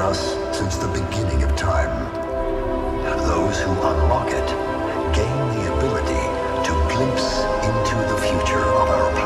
us since the beginning of time. Those who unlock it gain the ability to glimpse into the future of our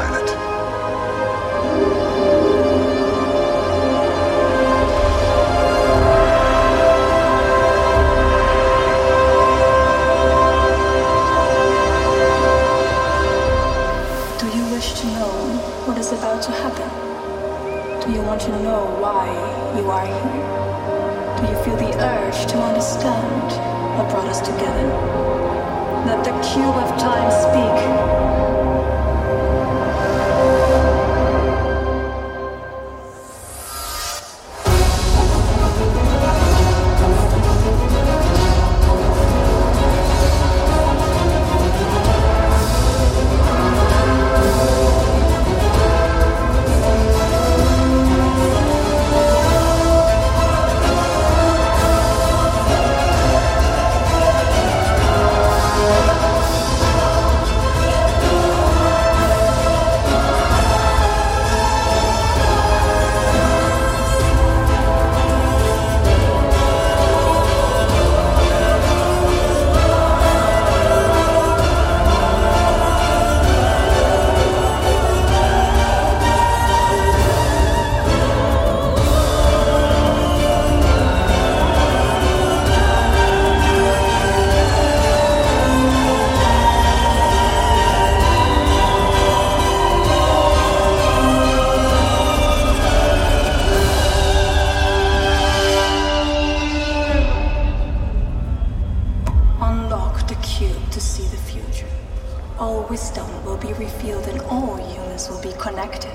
be revealed and all humans will be connected.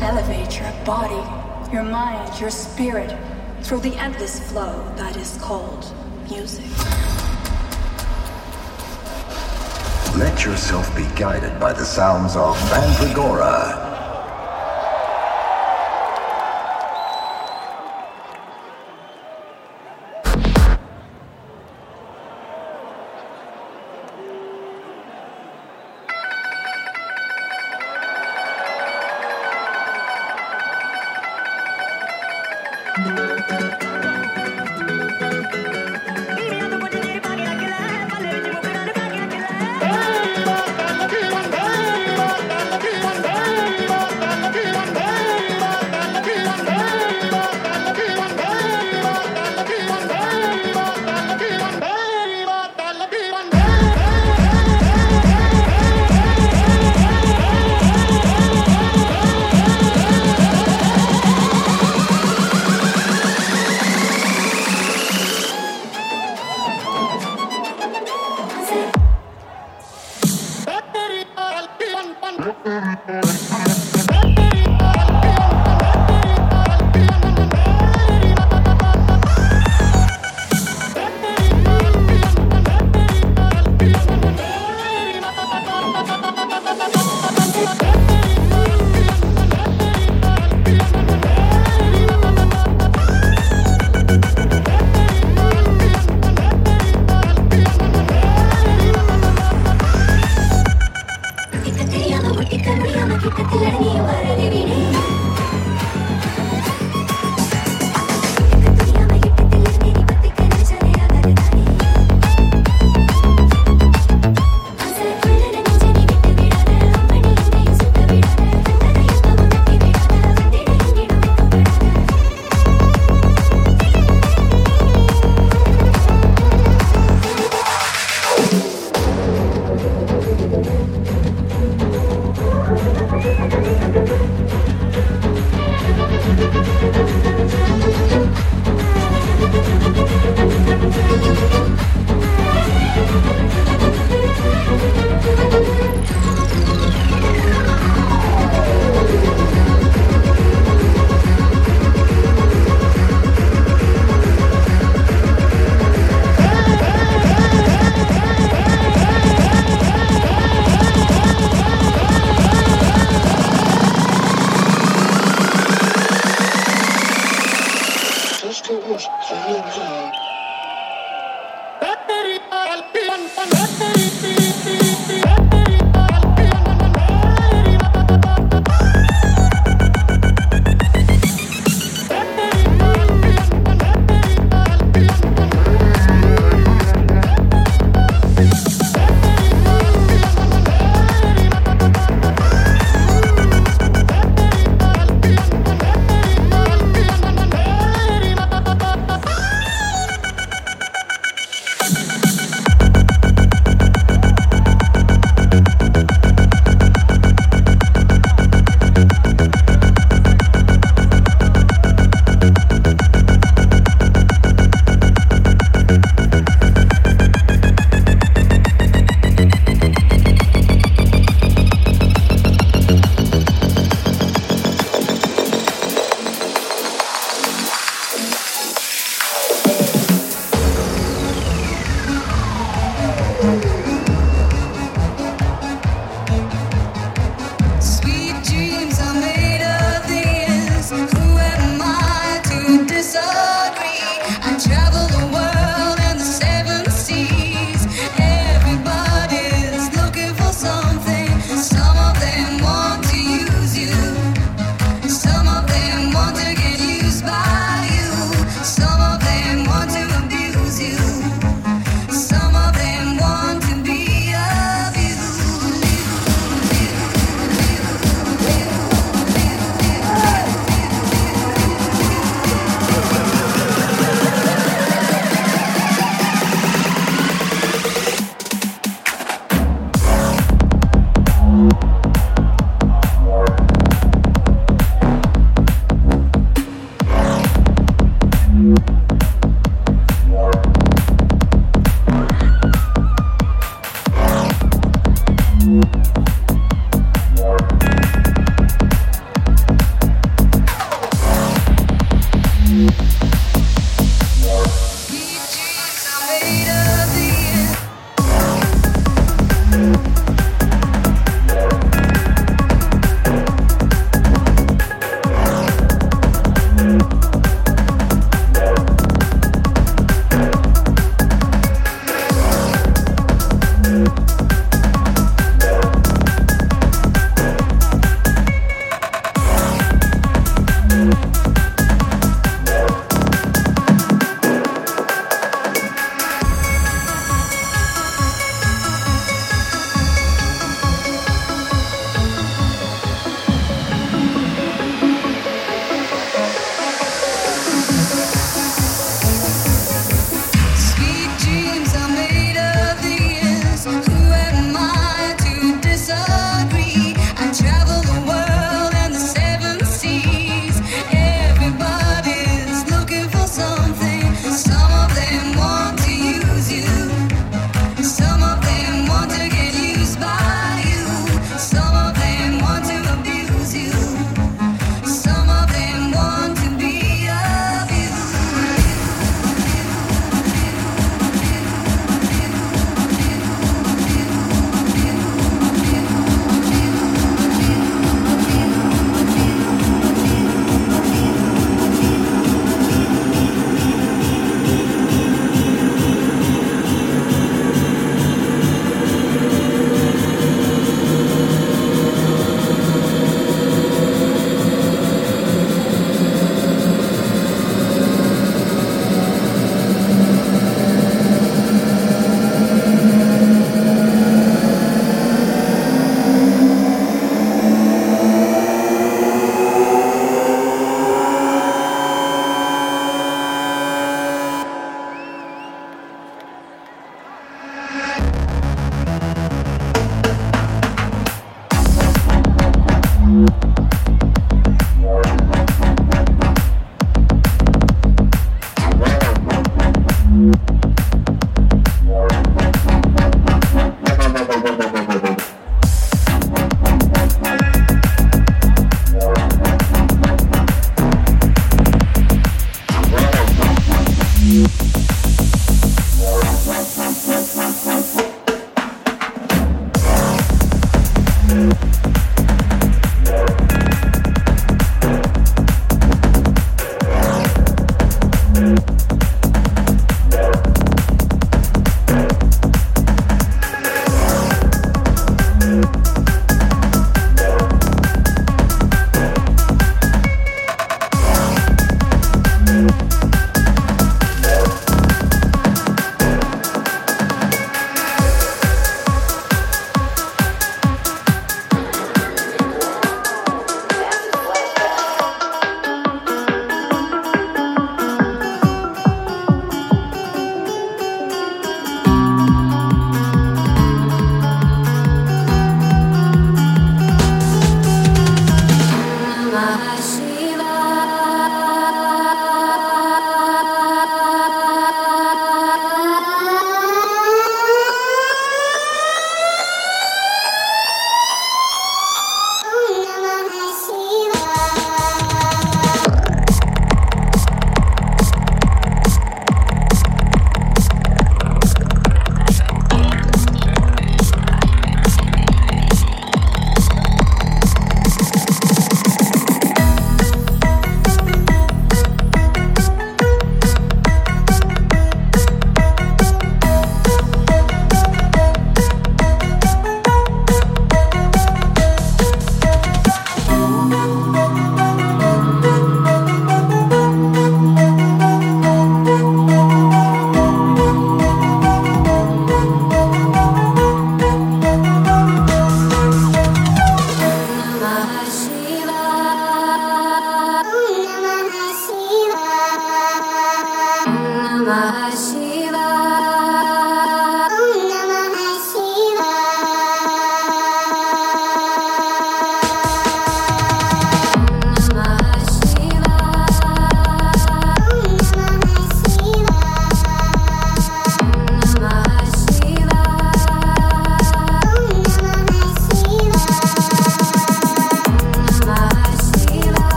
Elevate your body, your mind, your spirit through the endless flow that is called music. Let yourself be guided by the sounds of Mandragora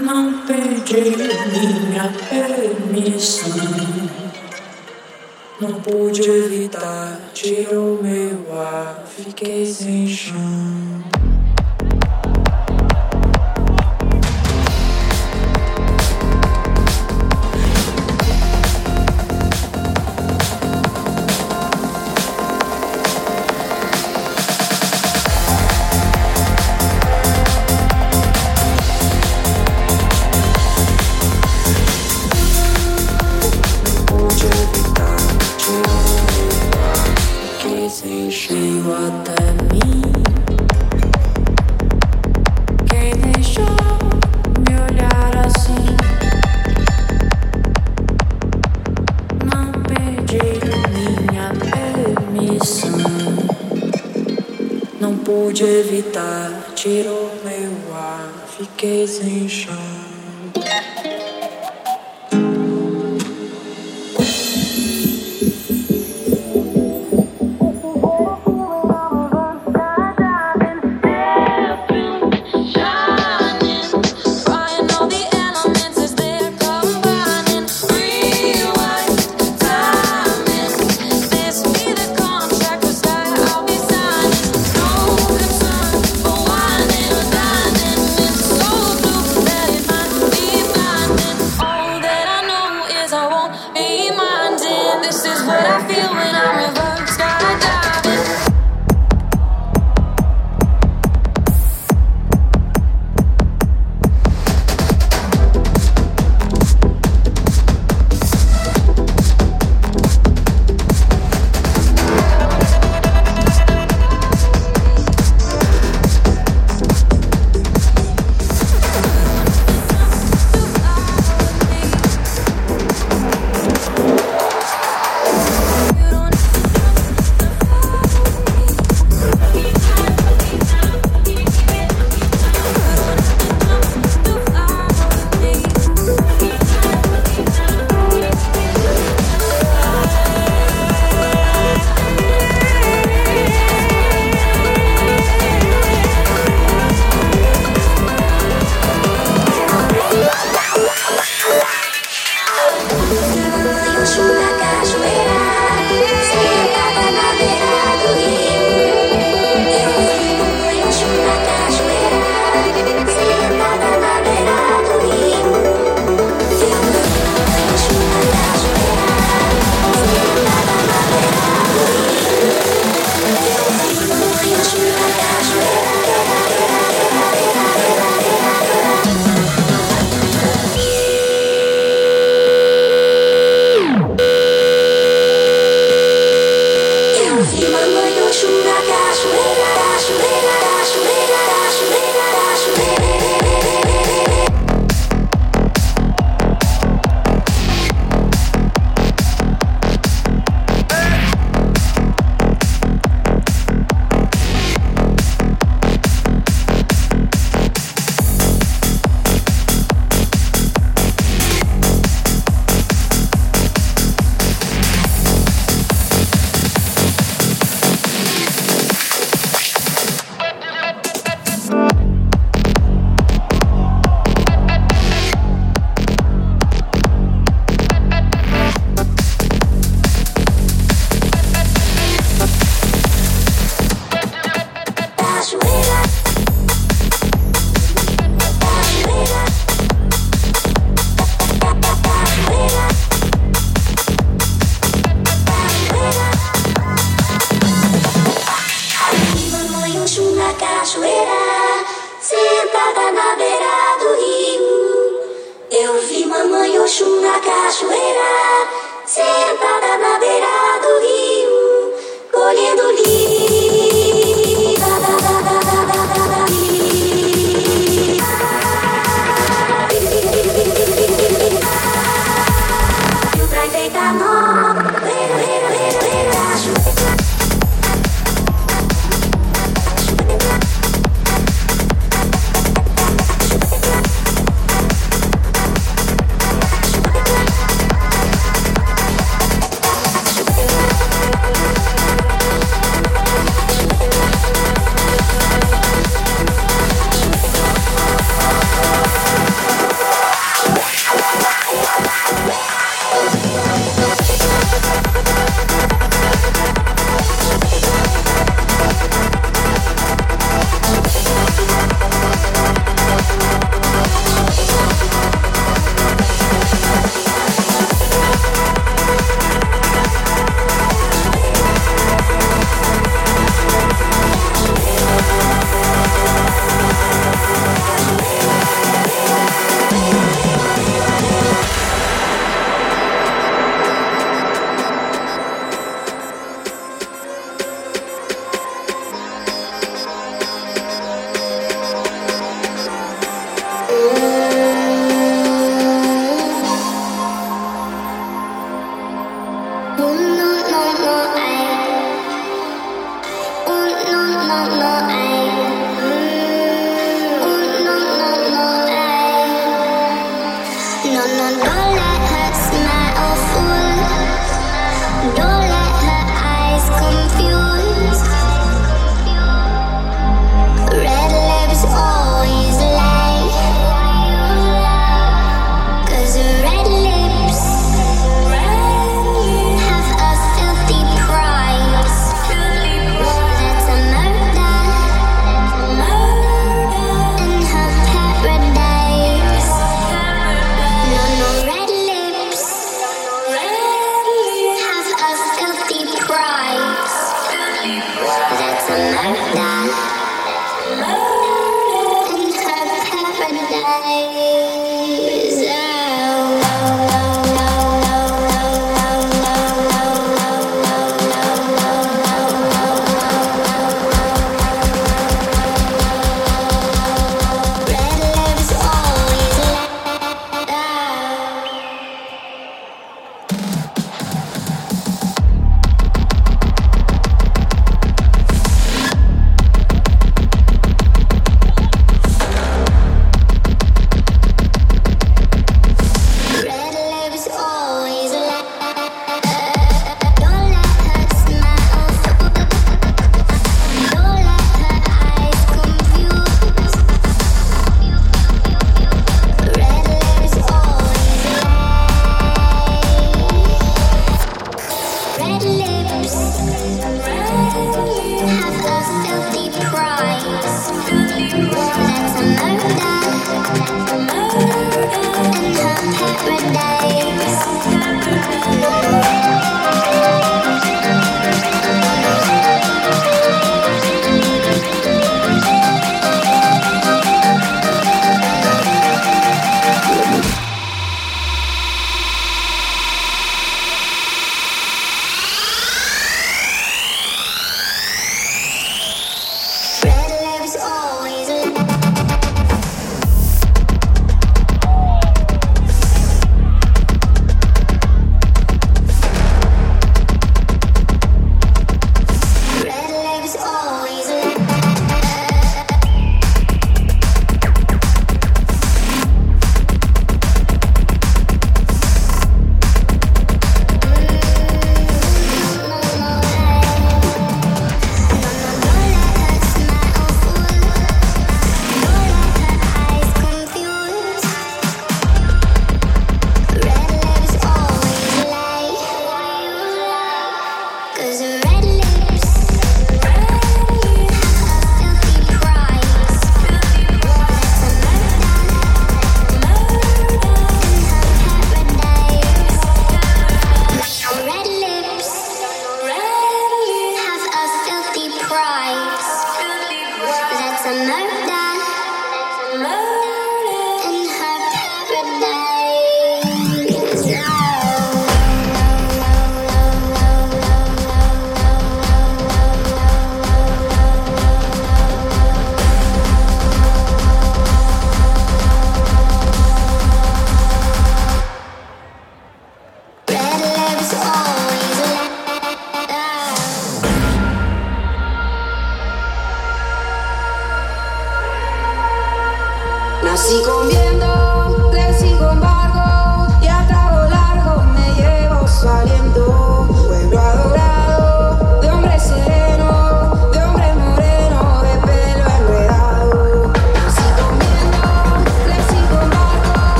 não pedi minha permissão. Não pude evitar, tirou meu ar, fiquei sem chão.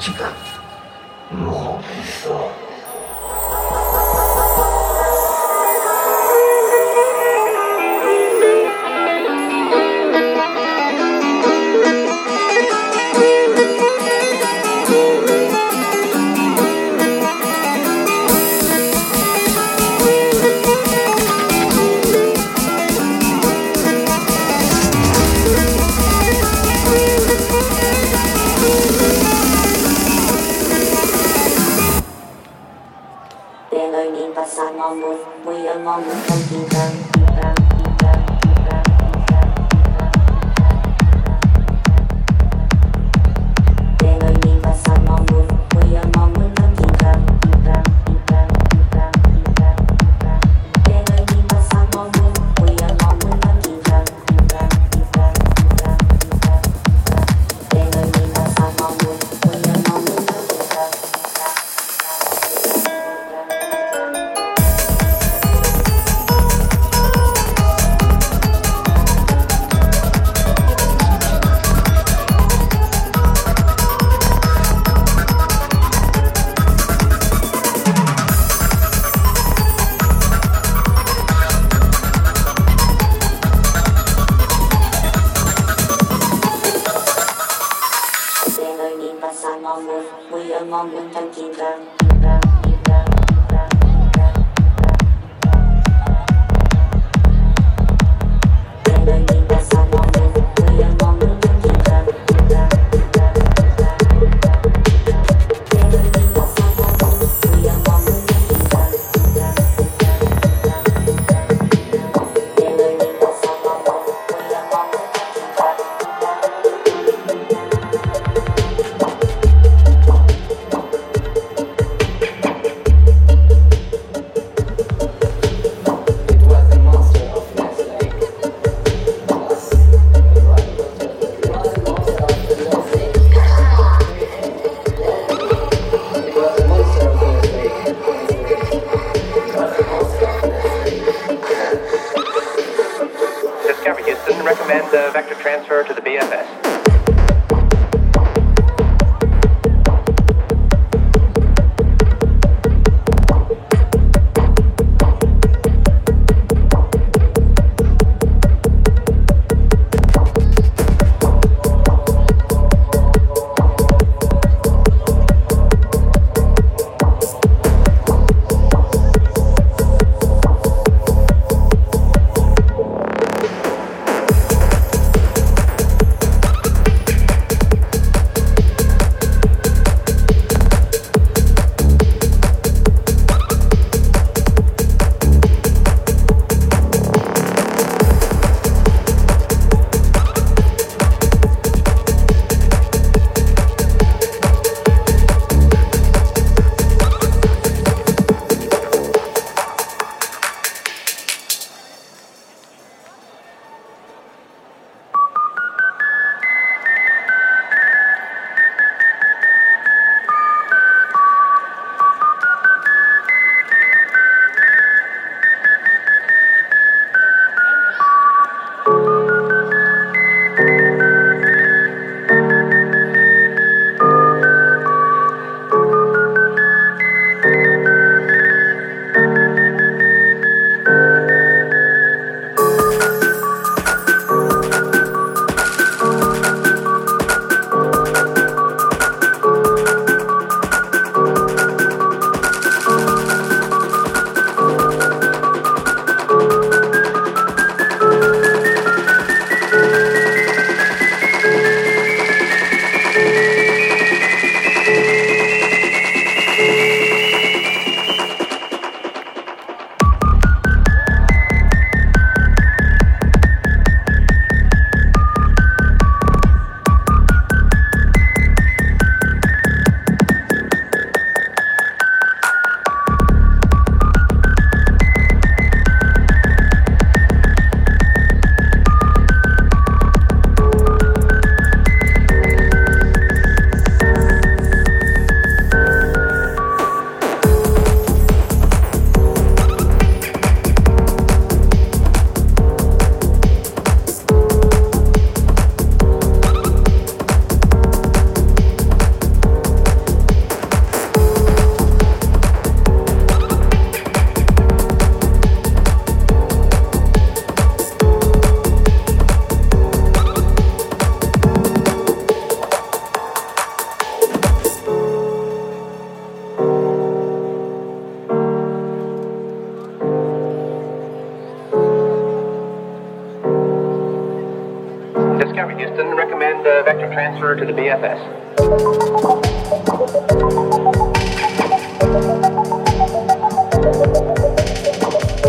時間。もう消す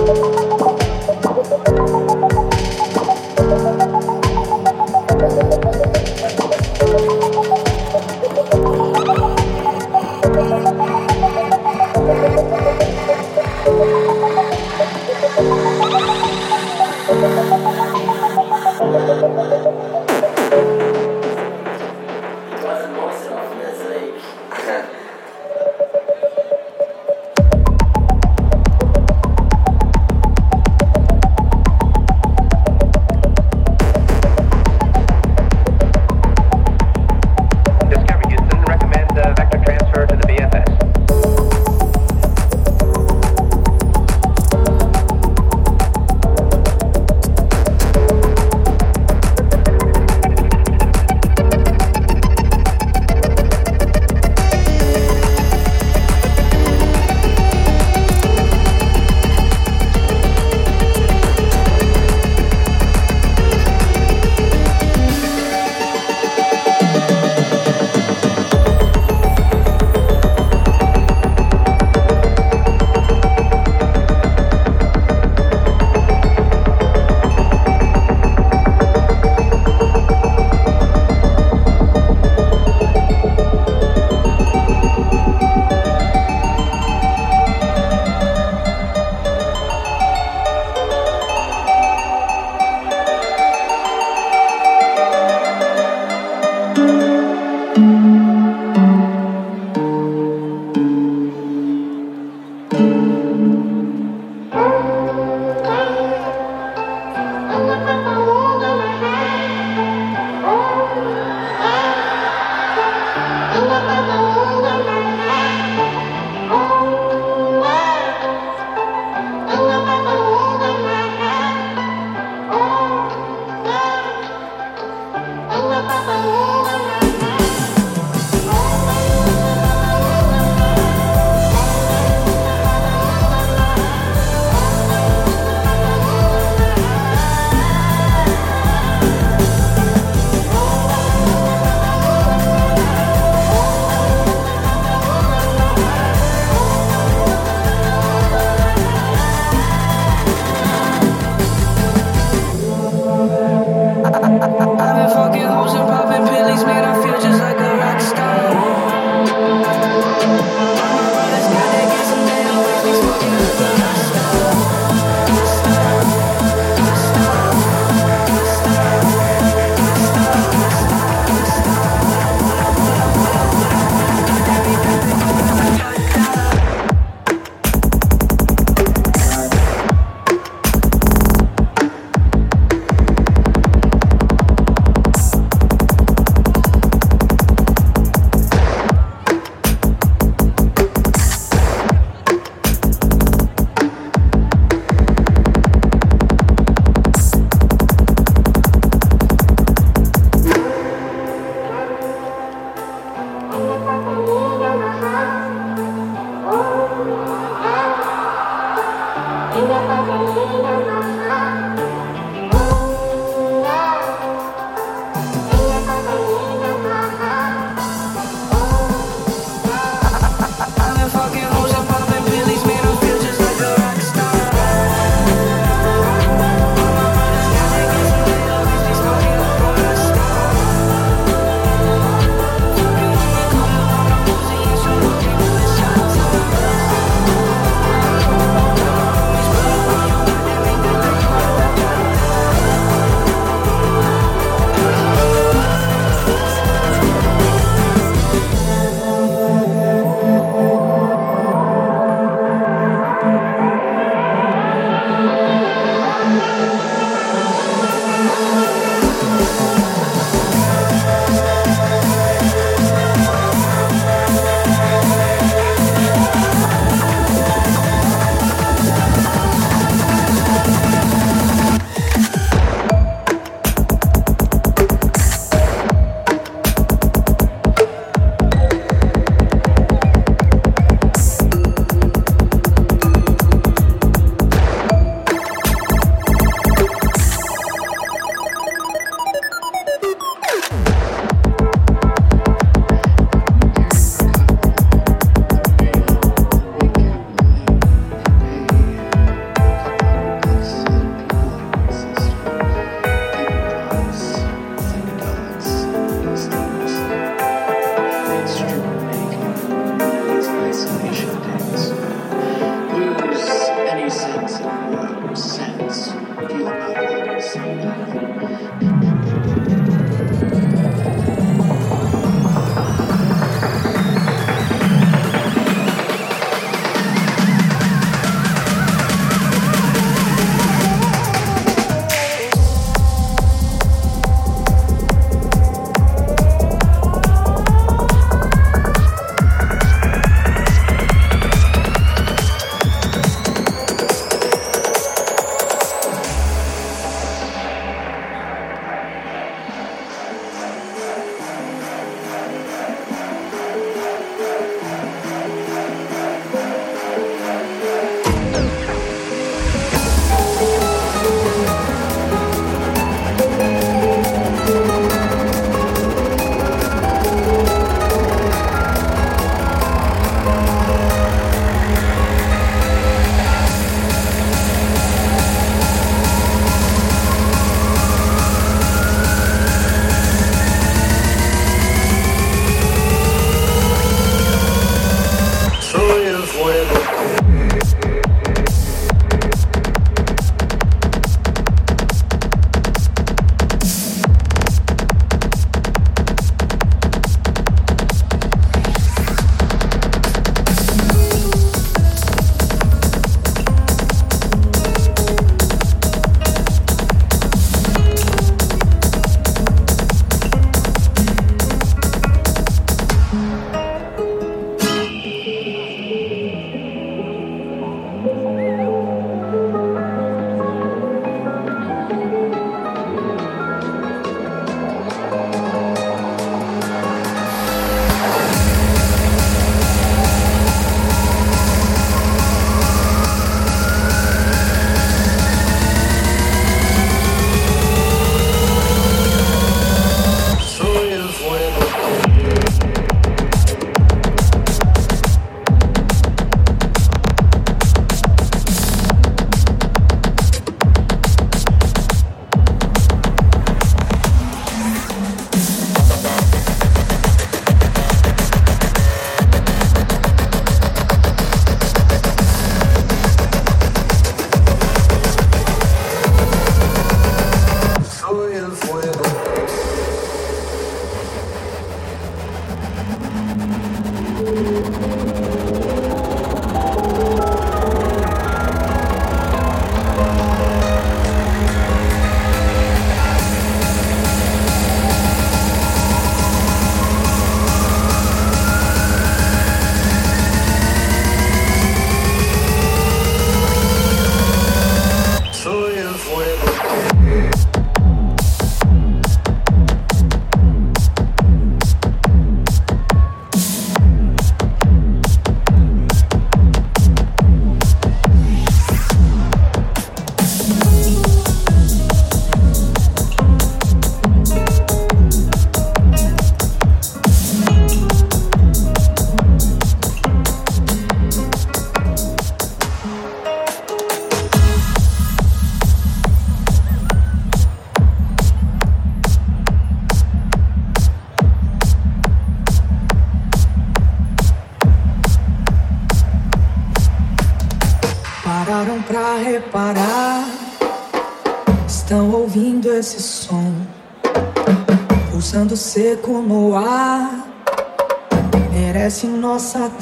Wasn't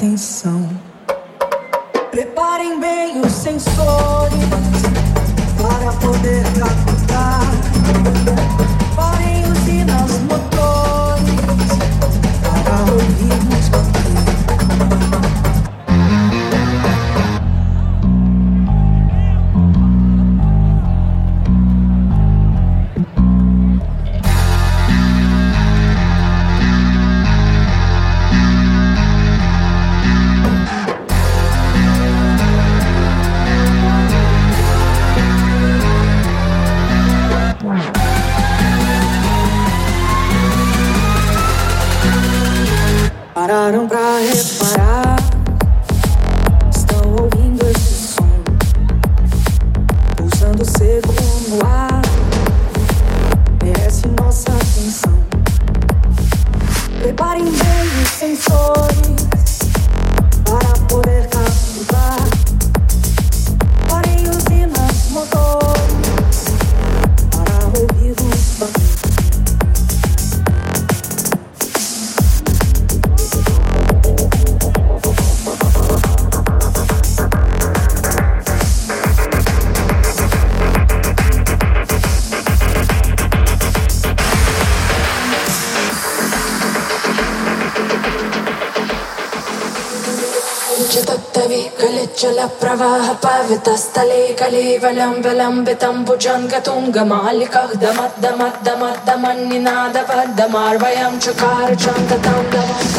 tem som. पवितस्थले कलेवलं विलम्बि तम्बुजं गतुं गमालिकमद्दमद्दमन्यनादपद्दमार्वयं चुकारतं गमन्त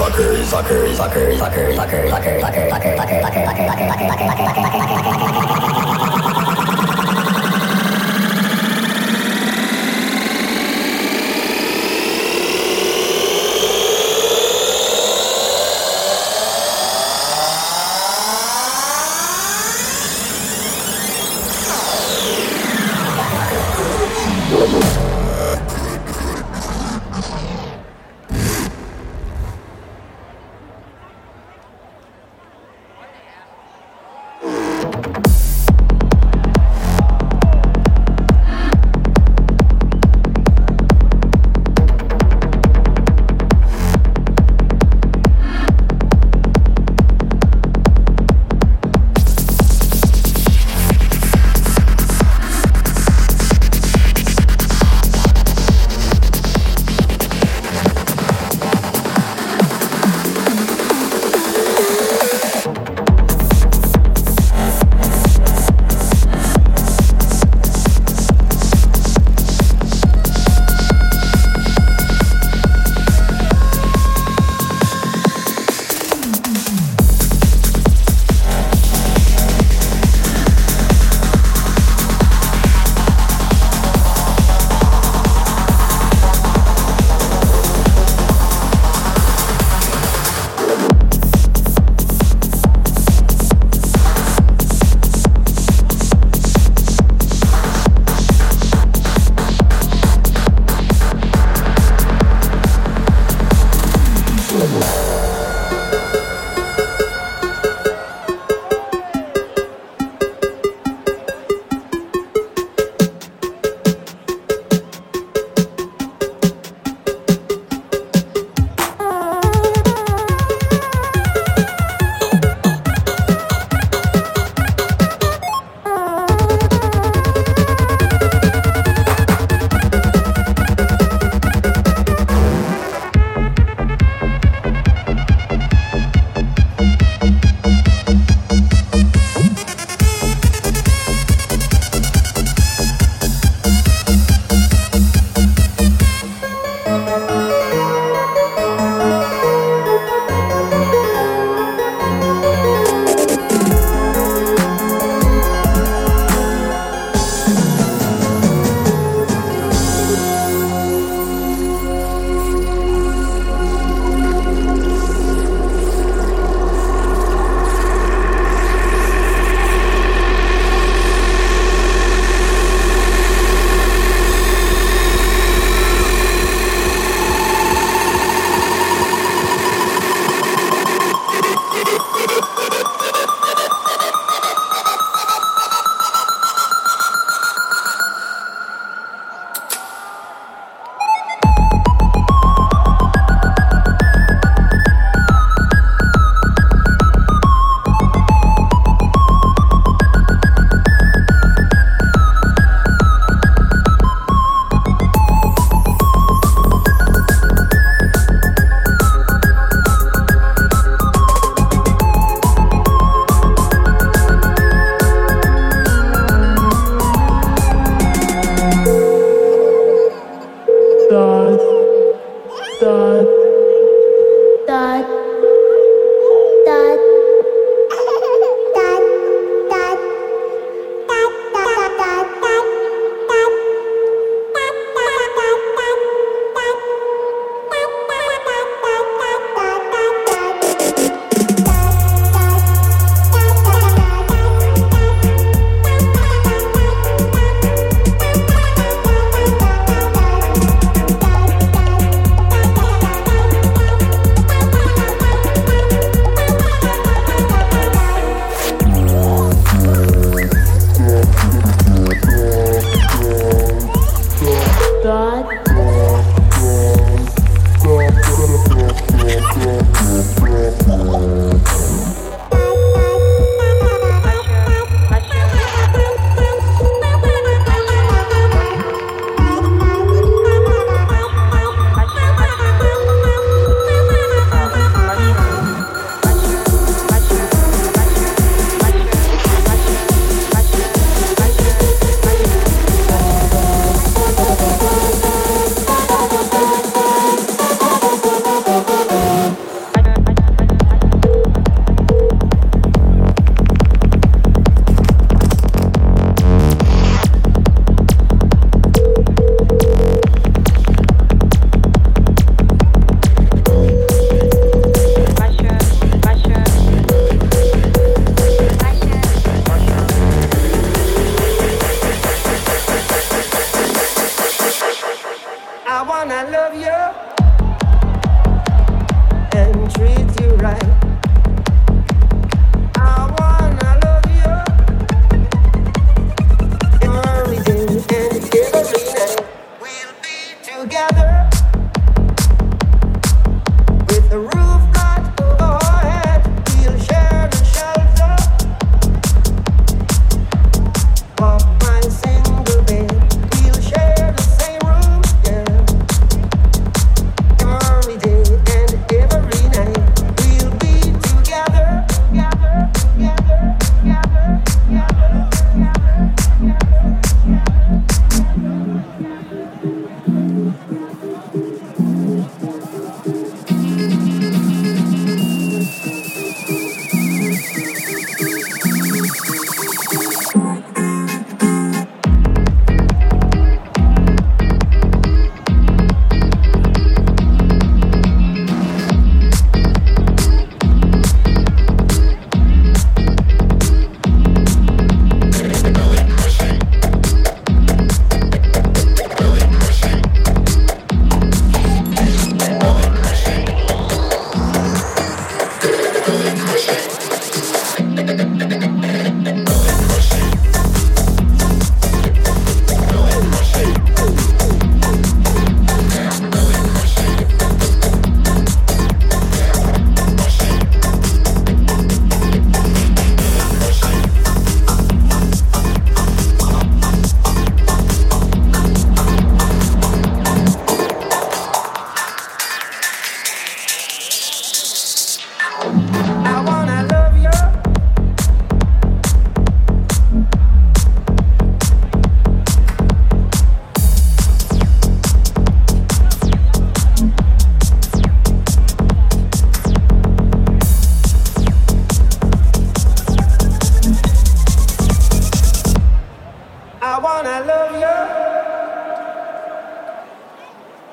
fuckers, fuckers, fuckers, fuckers, fuckers, fuckers,